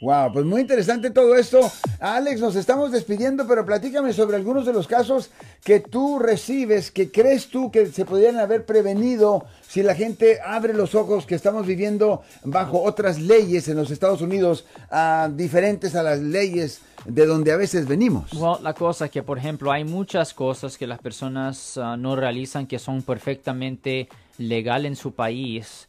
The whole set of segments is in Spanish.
Wow, pues muy interesante todo esto. Alex, nos estamos despidiendo, pero platícame sobre algunos de los casos que tú recibes, que crees tú que se podrían haber prevenido si la gente abre los ojos que estamos viviendo bajo otras leyes en los Estados Unidos, uh, diferentes a las leyes de donde a veces venimos. Well, la cosa es que, por ejemplo, hay muchas cosas que las personas uh, no realizan que son perfectamente legal en su país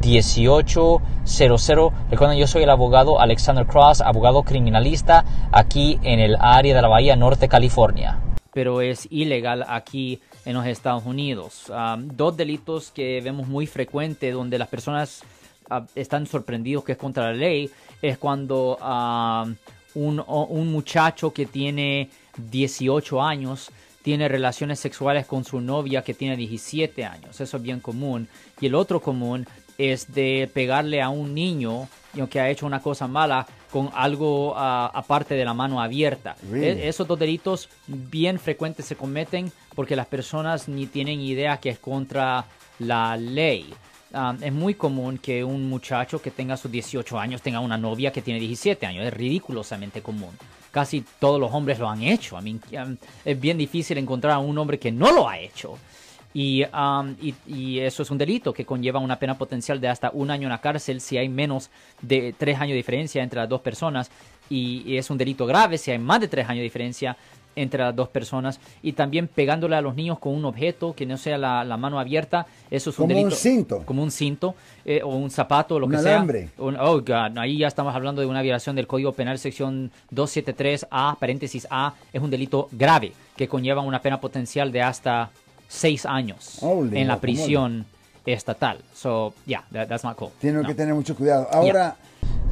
1-800-530-1800. Recuerden, yo soy el abogado Alexander Cross, abogado criminalista aquí en el área de la Bahía Norte, California. Pero es ilegal aquí en los Estados Unidos. Dos delitos que vemos muy frecuente donde las personas uh, están sorprendidos que es contra la ley es cuando... Un, un muchacho que tiene 18 años tiene relaciones sexuales con su novia que tiene 17 años. Eso es bien común. Y el otro común es de pegarle a un niño que ha hecho una cosa mala con algo uh, aparte de la mano abierta. E, esos dos delitos bien frecuentes se cometen porque las personas ni tienen idea que es contra la ley. Um, es muy común que un muchacho que tenga sus 18 años tenga una novia que tiene 17 años. Es ridiculosamente común. Casi todos los hombres lo han hecho. I um, es bien difícil encontrar a un hombre que no lo ha hecho. Um, y, y, eso es un delito que conlleva una pena potencial de hasta un año en la cárcel si hay menos de tres años de diferencia entre las dos personas. Y, y es un delito grave si hay más de tres años de diferencia entre las dos personas y también pegándole a los niños con un objeto que no sea la, la mano abierta, eso es un como delito. un cinto. Como un cinto eh, o un zapato, lo un que alambre. sea. Un, oh, God, ahí ya estamos hablando de una violación del Código Penal sección 273A, paréntesis A, es un delito grave que conlleva una pena potencial de hasta seis años Holy en la prisión estatal. So, yeah, that, that's not cool. Tienen No. que tener mucho cuidado. Ahora,